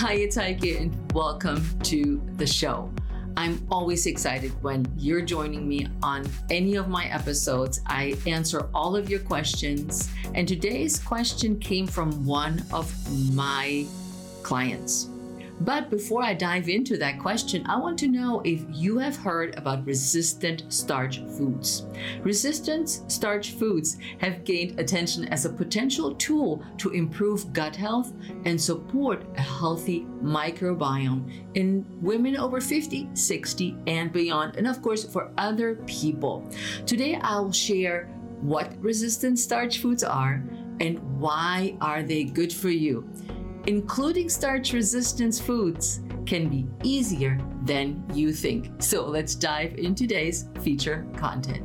Hi, it's Heike, and welcome to the show. I'm always excited when you're joining me on any of my episodes. I answer all of your questions, and today's question came from one of my clients. But before I dive into that question, I want to know if you have heard about resistant starch foods. Resistant starch foods have gained attention as a potential tool to improve gut health and support a healthy microbiome in women over 50, 60, and beyond, and of course for other people. Today I'll share what resistant starch foods are and why are they good for you including starch resistance foods, can be easier than you think. So let's dive into today's feature content.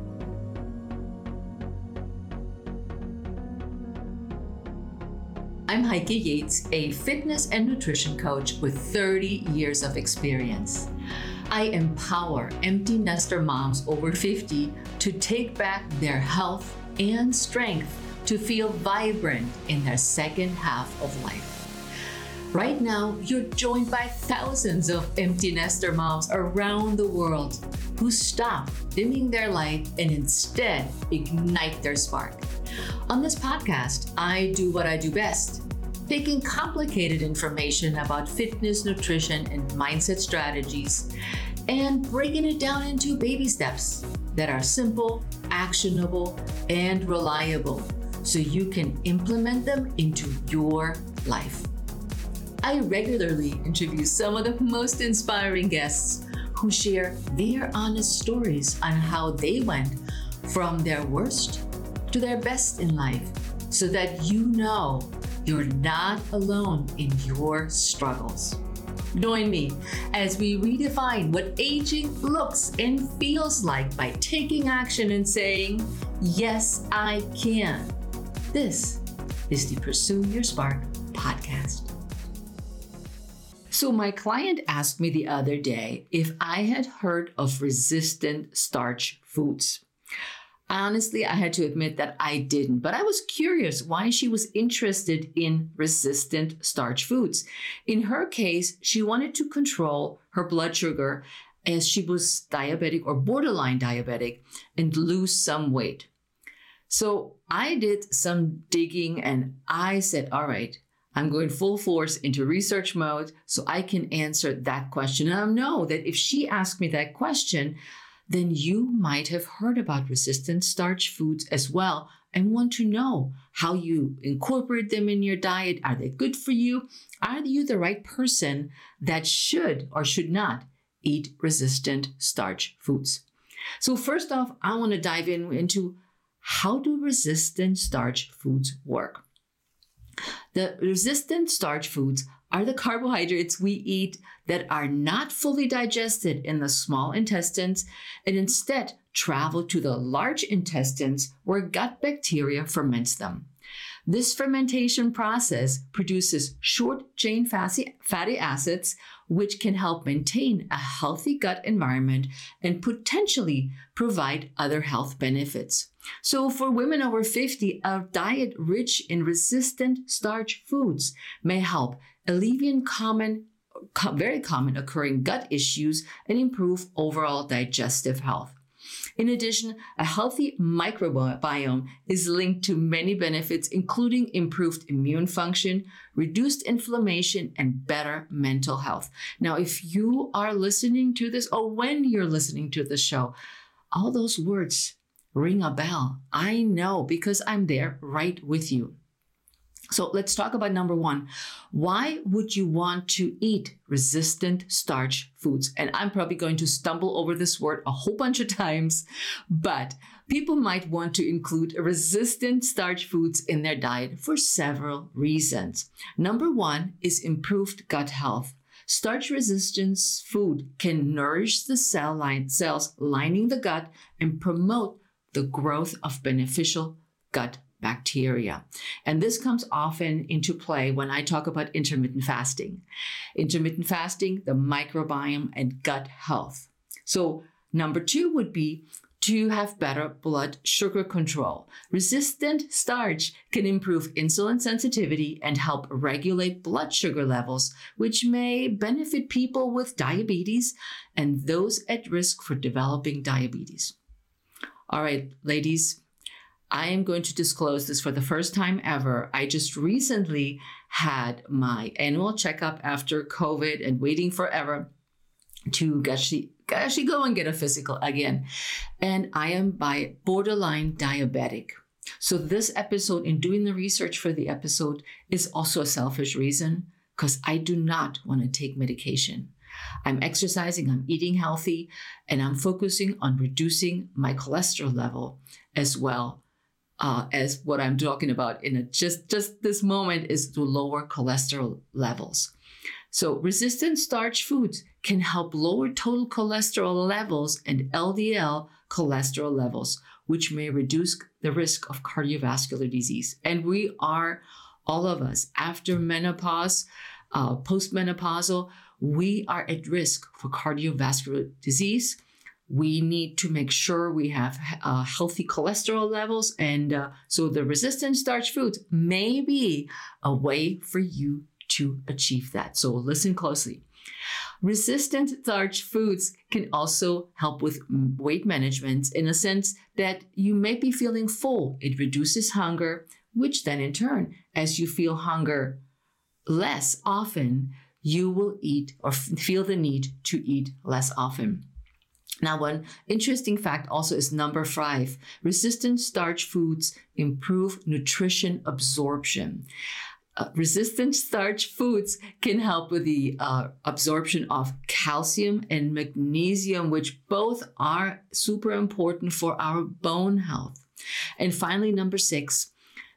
I'm Heike Yates, a fitness and nutrition coach with 30 years of experience. I empower empty nester moms over 50 to take back their health and strength to feel vibrant in their second half of life. Right now, you're joined by thousands of empty nester moms around the world who stop dimming their light and instead ignite their spark. On this podcast, I do what I do best taking complicated information about fitness, nutrition, and mindset strategies and breaking it down into baby steps that are simple, actionable, and reliable so you can implement them into your life. I regularly interview some of the most inspiring guests who share their honest stories on how they went from their worst to their best in life so that you know you're not alone in your struggles. Join me as we redefine what aging looks and feels like by taking action and saying, Yes, I can. This is the Pursue Your Spark podcast. So, my client asked me the other day if I had heard of resistant starch foods. Honestly, I had to admit that I didn't, but I was curious why she was interested in resistant starch foods. In her case, she wanted to control her blood sugar as she was diabetic or borderline diabetic and lose some weight. So I did some digging and I said, all right, I'm going full force into research mode so I can answer that question. And I know that if she asked me that question, then you might have heard about resistant starch foods as well and want to know how you incorporate them in your diet. Are they good for you? Are you the right person that should or should not eat resistant starch foods? So first off, I want to dive in into how do resistant starch foods work? The resistant starch foods are the carbohydrates we eat that are not fully digested in the small intestines and instead travel to the large intestines where gut bacteria ferments them. This fermentation process produces short chain fatty acids, which can help maintain a healthy gut environment and potentially provide other health benefits. So, for women over 50, a diet rich in resistant starch foods may help alleviate common, very common occurring gut issues and improve overall digestive health. In addition, a healthy microbiome is linked to many benefits, including improved immune function, reduced inflammation, and better mental health. Now, if you are listening to this, or when you're listening to the show, all those words ring a bell. I know because I'm there right with you. So let's talk about number one. Why would you want to eat resistant starch foods? And I'm probably going to stumble over this word a whole bunch of times, but people might want to include resistant starch foods in their diet for several reasons. Number one is improved gut health. Starch resistance food can nourish the cell line, cells lining the gut and promote the growth of beneficial gut bacteria. And this comes often into play when I talk about intermittent fasting. Intermittent fasting, the microbiome, and gut health. So, number two would be to have better blood sugar control. Resistant starch can improve insulin sensitivity and help regulate blood sugar levels, which may benefit people with diabetes and those at risk for developing diabetes. All right, ladies, I am going to disclose this for the first time ever. I just recently had my annual checkup after COVID and waiting forever to actually, actually go and get a physical again. And I am by borderline diabetic. So this episode, in doing the research for the episode, is also a selfish reason because I do not want to take medication. I'm exercising, I'm eating healthy, and I'm focusing on reducing my cholesterol level as well uh, as what I'm talking about in a, just just this moment is to lower cholesterol levels. So resistant starch foods can help lower total cholesterol levels and LDL cholesterol levels, which may reduce the risk of cardiovascular disease. And we are all of us after menopause, uh, postmenopausal, we are at risk for cardiovascular disease we need to make sure we have uh, healthy cholesterol levels. And uh, so the resistant starch foods may be a way for you to achieve that. So listen closely. Resistant starch foods can also help with weight management in a sense that you may be feeling full. It reduces hunger, which then in turn, as you feel hunger less often, you will eat or feel the need to eat less often. Now, one interesting fact also is number five resistant starch foods improve nutrition absorption. Uh, resistant starch foods can help with the uh, absorption of calcium and magnesium, which both are super important for our bone health. And finally, number six,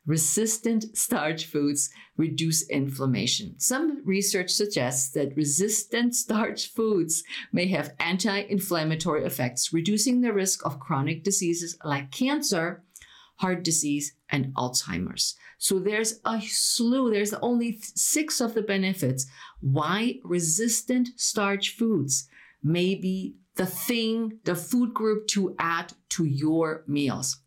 resistant starch foods reduce inflammation. Some research suggests that resistant starch foods may have anti inflammatory effects, reducing the risk of chronic diseases like cancer, heart disease, and Alzheimer's. So there's a slew, there's only six of the benefits why resistant starch foods may be the thing, the food group to add to your meals.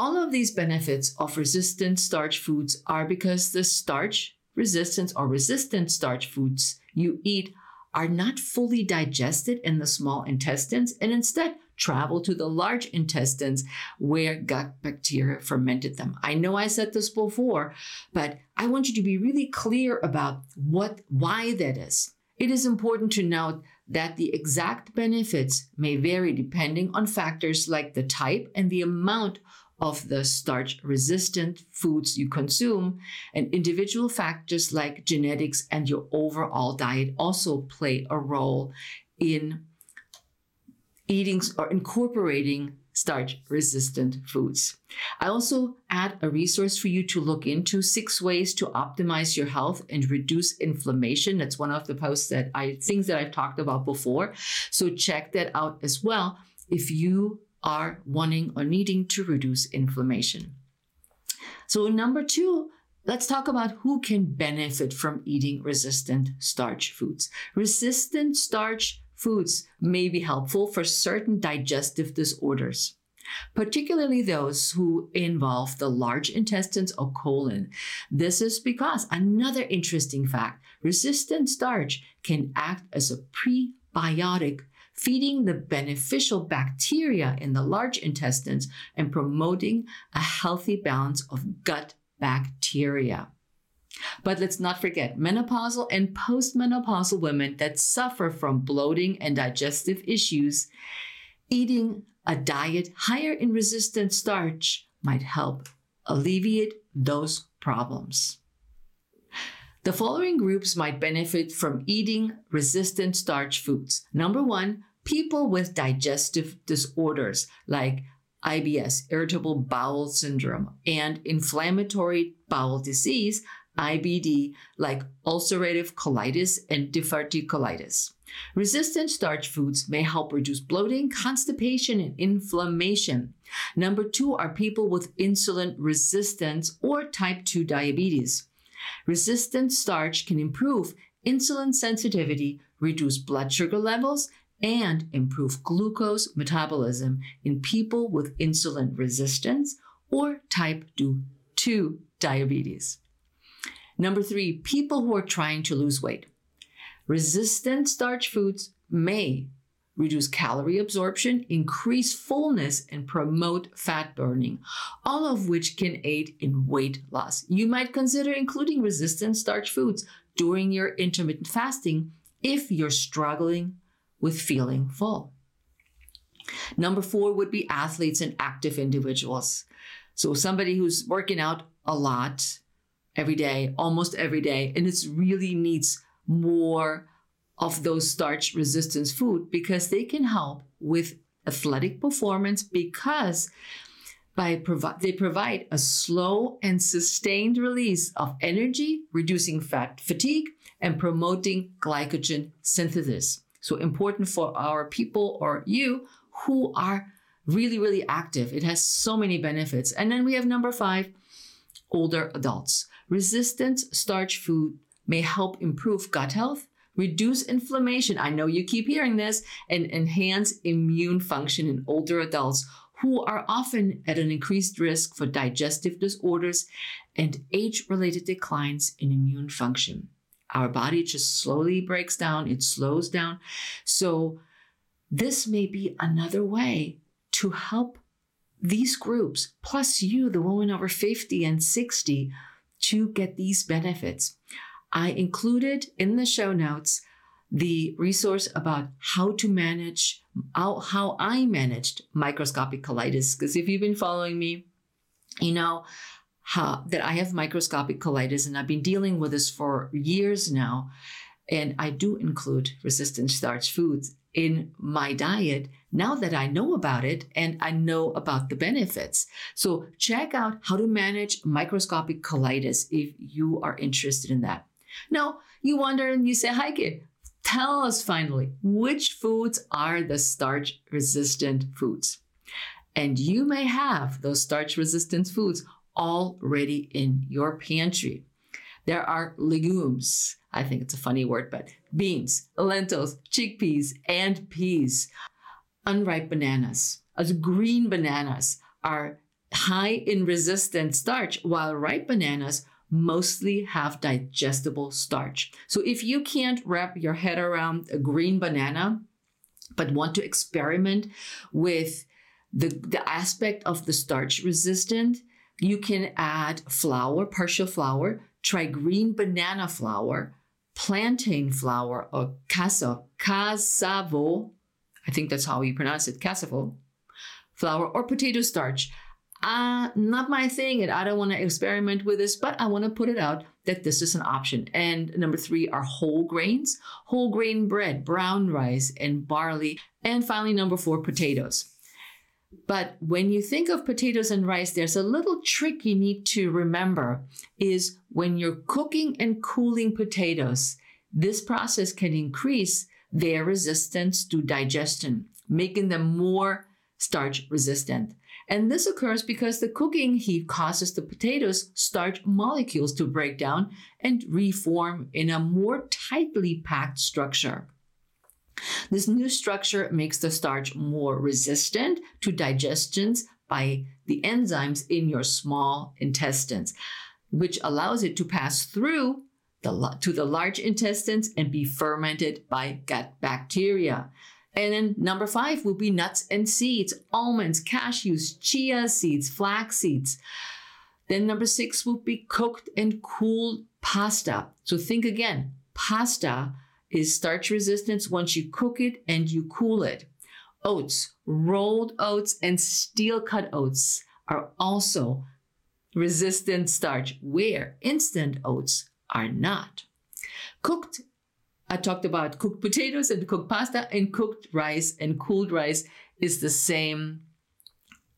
All of these benefits of resistant starch foods are because the starch resistance or resistant starch foods you eat are not fully digested in the small intestines and instead travel to the large intestines where gut bacteria fermented them. I know I said this before, but I want you to be really clear about what why that is. It is important to note that the exact benefits may vary depending on factors like the type and the amount of the starch resistant foods you consume, and individual factors like genetics and your overall diet also play a role in eating or incorporating starch resistant foods. I also add a resource for you to look into six ways to optimize your health and reduce inflammation. That's one of the posts that I things that I've talked about before. So check that out as well if you are wanting or needing to reduce inflammation. So, number two, let's talk about who can benefit from eating resistant starch foods. Resistant starch foods may be helpful for certain digestive disorders, particularly those who involve the large intestines or colon. This is because another interesting fact resistant starch can act as a prebiotic feeding the beneficial bacteria in the large intestines and promoting a healthy balance of gut bacteria. But let's not forget menopausal and postmenopausal women that suffer from bloating and digestive issues. Eating a diet higher in resistant starch might help alleviate those problems. The following groups might benefit from eating resistant starch foods. Number one, people with digestive disorders like IBS, irritable bowel syndrome, and inflammatory bowel disease, IBD, like ulcerative colitis and diverticulitis. Resistant starch foods may help reduce bloating, constipation, and inflammation. Number two are people with insulin resistance or type 2 diabetes. Resistant starch can improve insulin sensitivity, reduce blood sugar levels, and improve glucose metabolism in people with insulin resistance or type 2 diabetes. Number three, people who are trying to lose weight. Resistant starch foods may reduce calorie absorption, increase fullness, and promote fat burning, all of which can aid in weight loss. You might consider including resistant starch foods during your intermittent fasting if you're struggling with feeling full. Number four would be athletes and active individuals. So, somebody who's working out a lot every day, almost every day, and it really needs more of those starch resistance food because they can help with athletic performance because by provi- they provide a slow and sustained release of energy, reducing fat fatigue and promoting glycogen synthesis. So important for our people or you who are really, really active. It has so many benefits. And then we have number five, older adults. Resistant starch food may help improve gut health, reduce inflammation. I know you keep hearing this, and enhance immune function in older adults who are often at an increased risk for digestive disorders and age related declines in immune function. Our body just slowly breaks down, it slows down. So, this may be another way to help these groups, plus you, the woman over 50 and 60, to get these benefits. I included in the show notes the resource about how to manage how, how I managed microscopic colitis. Because if you've been following me, you know how, that I have microscopic colitis and I've been dealing with this for years now. And I do include resistant starch foods in my diet now that I know about it and I know about the benefits. So check out how to manage microscopic colitis if you are interested in that. Now, you wonder and you say, Heike, tell us finally which foods are the starch resistant foods. And you may have those starch resistant foods already in your pantry. There are legumes. I think it's a funny word, but beans, lentils, chickpeas, and peas. Unripe bananas, as green bananas, are high in resistant starch, while ripe bananas mostly have digestible starch. So if you can't wrap your head around a green banana, but want to experiment with the, the aspect of the starch resistant, you can add flour, partial flour, try green banana flour, plantain flour, or casso, cassavo, I think that's how you pronounce it, cassavo flour, or potato starch uh, not my thing, and I don't want to experiment with this, but I want to put it out that this is an option. And number three are whole grains, whole grain bread, brown rice, and barley. And finally, number four, potatoes. But when you think of potatoes and rice, there's a little trick you need to remember is when you're cooking and cooling potatoes, this process can increase their resistance to digestion, making them more starch resistant. And this occurs because the cooking heat causes the potatoes' starch molecules to break down and reform in a more tightly packed structure. This new structure makes the starch more resistant to digestions by the enzymes in your small intestines, which allows it to pass through the, to the large intestines and be fermented by gut bacteria. And then number five will be nuts and seeds, almonds, cashews, chia seeds, flax seeds. Then number six will be cooked and cooled pasta. So think again, pasta is starch resistance once you cook it and you cool it. Oats, rolled oats and steel cut oats are also resistant starch where instant oats are not. Cooked I talked about cooked potatoes and cooked pasta and cooked rice and cooled rice is the same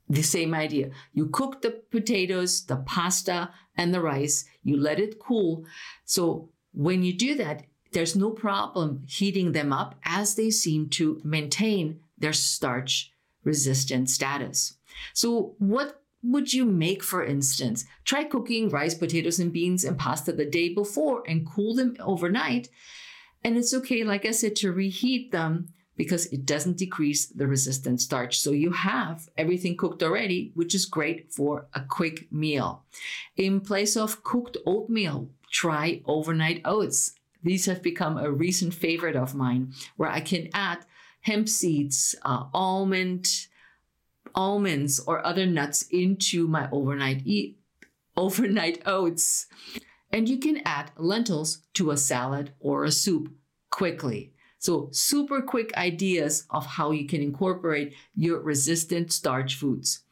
the same idea. You cook the potatoes, the pasta and the rice, you let it cool. So when you do that, there's no problem heating them up as they seem to maintain their starch resistant status. So what would you make, for instance? Try cooking rice, potatoes, and beans and pasta the day before and cool them overnight and it's okay, like I said, to reheat them because it doesn't decrease the resistant starch. So you have everything cooked already, which is great for a quick meal. In place of cooked oatmeal, try overnight oats. These have become a recent favorite of mine where I can add hemp seeds, uh, almond, almonds, or other nuts into my overnight eat, overnight oats. And you can add lentils to a salad or a soup quickly. So, super quick ideas of how you can incorporate your resistant starch foods.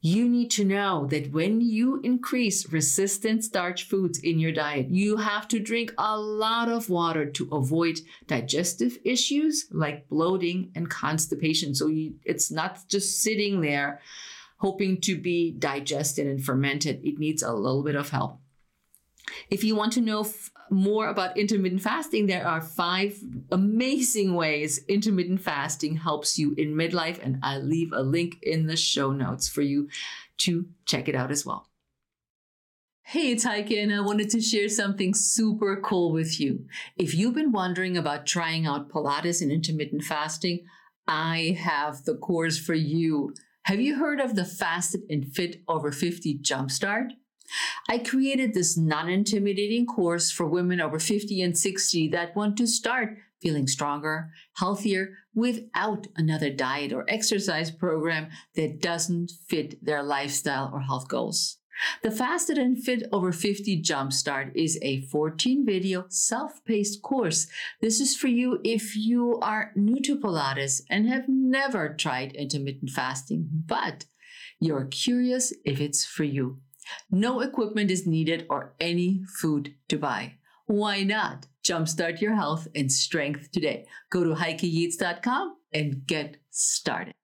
You need to know that when you increase resistant starch foods in your diet, you have to drink a lot of water to avoid digestive issues like bloating and constipation. So you, it's not just sitting there hoping to be digested and fermented. It needs a little bit of help. If you want to know f- more about intermittent fasting, there are five amazing ways intermittent fasting helps you in midlife, and I'll leave a link in the show notes for you to check it out as well. Hey, Heike, I wanted to share something super cool with you. If you've been wondering about trying out Pilates and intermittent fasting, I have the course for you. Have you heard of the Fasted and Fit Over 50 Jumpstart? I created this non intimidating course for women over 50 and 60 that want to start feeling stronger, healthier without another diet or exercise program that doesn't fit their lifestyle or health goals. The Fasted and Fit Over 50 Jumpstart is a 14 video self paced course. This is for you if you are new to Pilates and have never tried intermittent fasting, but you're curious if it's for you. No equipment is needed or any food to buy. Why not jumpstart your health and strength today? Go to heikeyates.com and get started.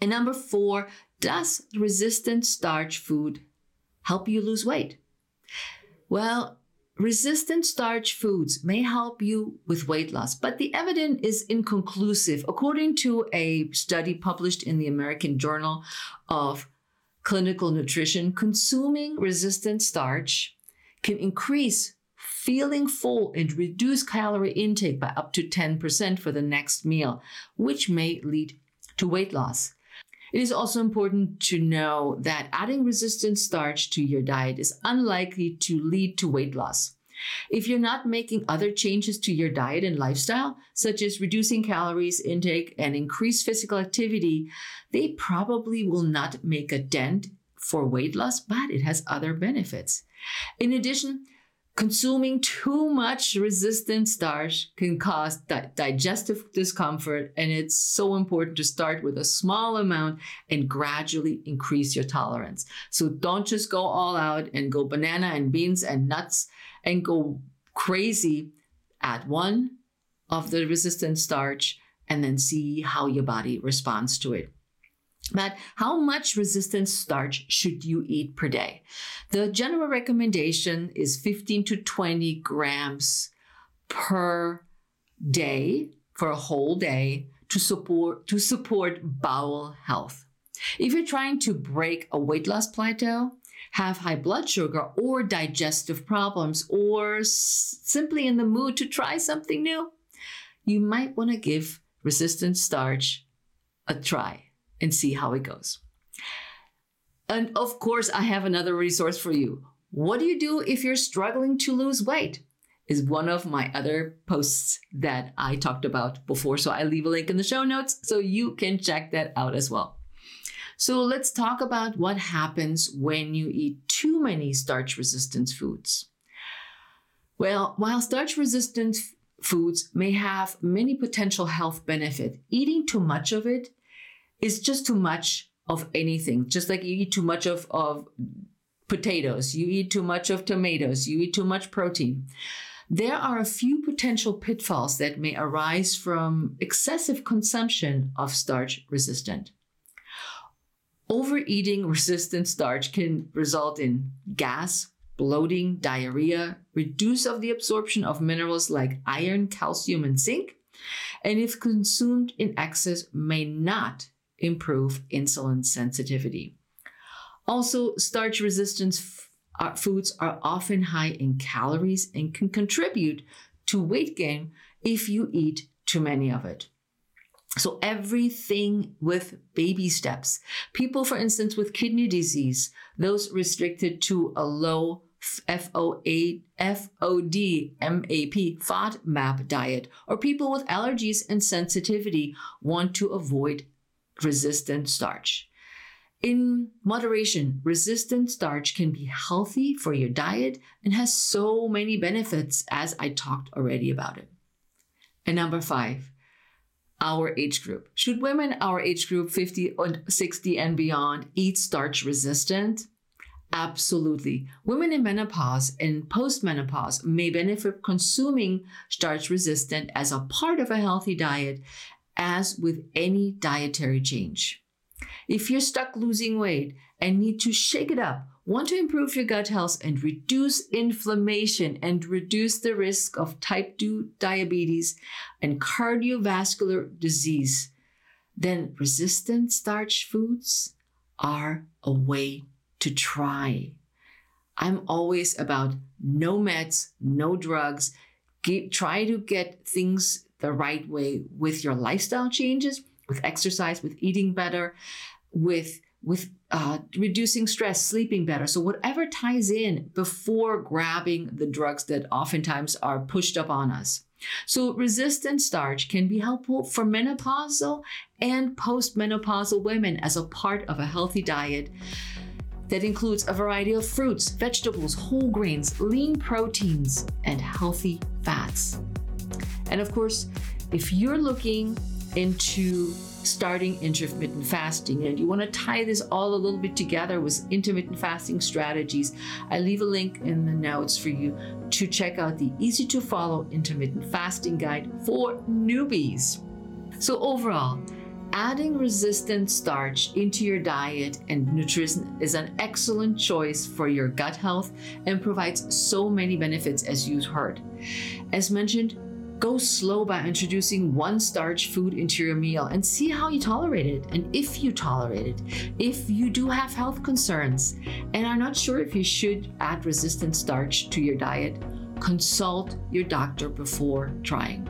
And number four, does resistant starch food help you lose weight? Well, resistant starch foods may help you with weight loss, but the evidence is inconclusive. According to a study published in the American Journal of clinical nutrition, consuming resistant starch can increase feeling full and reduce calorie intake by up to 10% for the next meal, which may lead to weight loss. It is also important to know that adding resistant starch to your diet is unlikely to lead to weight loss. If you're not making other changes to your diet and lifestyle, such as reducing calories intake and increase physical activity, they probably will not make a dent for weight loss, but it has other benefits. In addition, consuming too much resistant starch can cause di- digestive discomfort, and it's so important to start with a small amount and gradually increase your tolerance. So don't just go all out and go banana and beans and nuts and go crazy. Add one of the resistant starch and then see how your body responds to it. But how much resistant starch should you eat per day? The general recommendation is 15 to 20 grams per day for a whole day to support to support bowel health. If you're trying to break a weight loss plateau, have high blood sugar or digestive problems, or s- simply in the mood to try something new, you might want to give resistant starch a try and see how it goes. And of course, I have another resource for you. What do you do if you're struggling to lose weight? Is one of my other posts that I talked about before. So I leave a link in the show notes so you can check that out as well. So let's talk about what happens when you eat too many starch resistant foods. Well, while starch resistant foods may have many potential health benefits, eating too much of it is just too much of anything. Just like you eat too much of, of potatoes, you eat too much of tomatoes, you eat too much protein. There are a few potential pitfalls that may arise from excessive consumption of starch resistant Overeating resistant starch can result in gas, bloating, diarrhea, reduce of the absorption of minerals like iron, calcium, and zinc, and if consumed in excess, may not improve insulin sensitivity. Also, starch resistant f- uh, foods are often high in calories and can contribute to weight gain if you eat too many of it. So everything with baby steps. People, for instance, with kidney disease, those restricted to a low FOA, MAP, FODMAP diet, or people with allergies and sensitivity want to avoid resistant starch. In moderation, resistant starch can be healthy for your diet and has so many benefits, as I talked already about it. And number five, our age group. Should women our age group 50 and 60 and beyond eat starch resistant? Absolutely. Women in menopause and postmenopause may benefit consuming starch resistant as a part of a healthy diet, as with any dietary change. If you're stuck losing weight and need to shake it up, want to improve your gut health and reduce inflammation and reduce the risk of type 2 diabetes and cardiovascular disease, then resistant starch foods are a way to try. I'm always about no meds, no drugs. Get, try to get things the right way with your lifestyle changes, with exercise, with eating better, with with uh, reducing stress, sleeping better. So whatever ties in before grabbing the drugs that oftentimes are pushed up on us. So resistant starch can be helpful for menopausal and postmenopausal women as a part of a healthy diet that includes a variety of fruits, vegetables, whole grains, lean proteins, and healthy fats. And of course, if you're looking into starting intermittent fasting and you want to tie this all a little bit together with intermittent fasting strategies, I leave a link in the notes for you to check out the easy to follow intermittent fasting guide for newbies. So, overall, Adding resistant starch into your diet and nutrition is an excellent choice for your gut health and provides so many benefits as you've heard. As mentioned, go slow by introducing one starch food into your meal and see how you tolerate it and if you tolerate it. If you do have health concerns and are not sure if you should add resistant starch to your diet, consult your doctor before trying.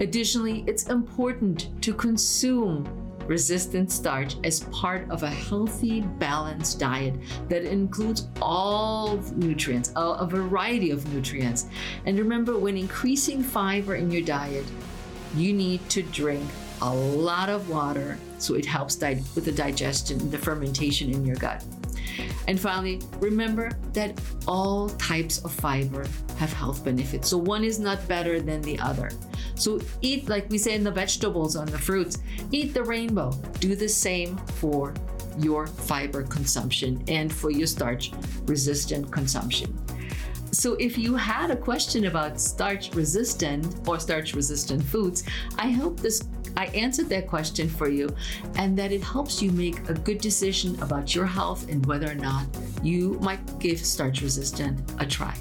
Additionally, it's important to consume resistant starch as part of a healthy, balanced diet that includes all nutrients, a variety of nutrients. And remember, when increasing fiber in your diet, you need to drink a lot of water so it helps di- with the digestion and the fermentation in your gut. And finally, remember that all types of fiber have health benefits. So one is not better than the other. So eat, like we say in the vegetables and the fruits, eat the rainbow. Do the same for your fiber consumption and for your starch resistant consumption. So, if you had a question about starch resistant or starch resistant foods, I hope this I answered that question for you and that it helps you make a good decision about your health and whether or not you might give starch resistant a try.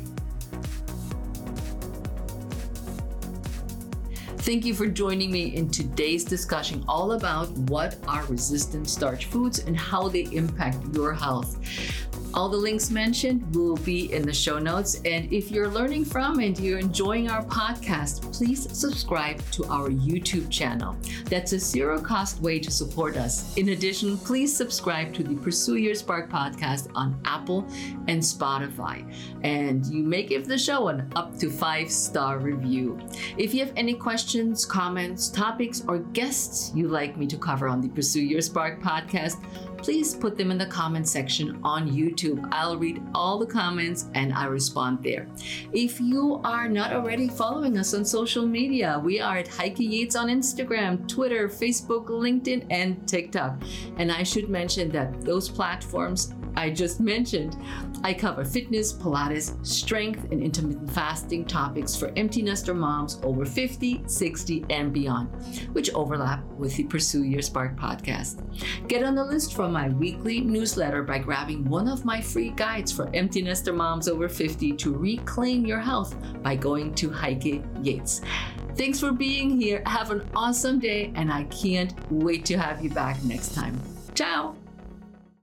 Thank you for joining me in today's discussion all about what are resistant starch foods and how they impact your health. All the links mentioned will be in the show notes. And if you're learning from and you're enjoying our podcast, please subscribe to our YouTube channel. That's a zero cost way to support us. In addition, please subscribe to the Pursue Your Spark podcast on Apple and Spotify. And you may give the show an up to five star review. If you have any questions, comments, topics, or guests you'd like me to cover on the Pursue Your Spark podcast, please put them in the comment section on YouTube. I'll read all the comments and I respond there. If you are not already following us on social media, we are at Heike Yates on Instagram, Twitter, Facebook, LinkedIn, and TikTok. And I should mention that those platforms I just mentioned, I cover fitness, Pilates, strength, and intermittent fasting topics for empty nester moms over 50, 60, and beyond, which overlap with the Pursue Your Spark podcast. Get on the list for my weekly newsletter by grabbing one of my free guides for empty nester moms over 50 to reclaim your health by going to Heike Yates. Thanks for being here. Have an awesome day, and I can't wait to have you back next time. Ciao.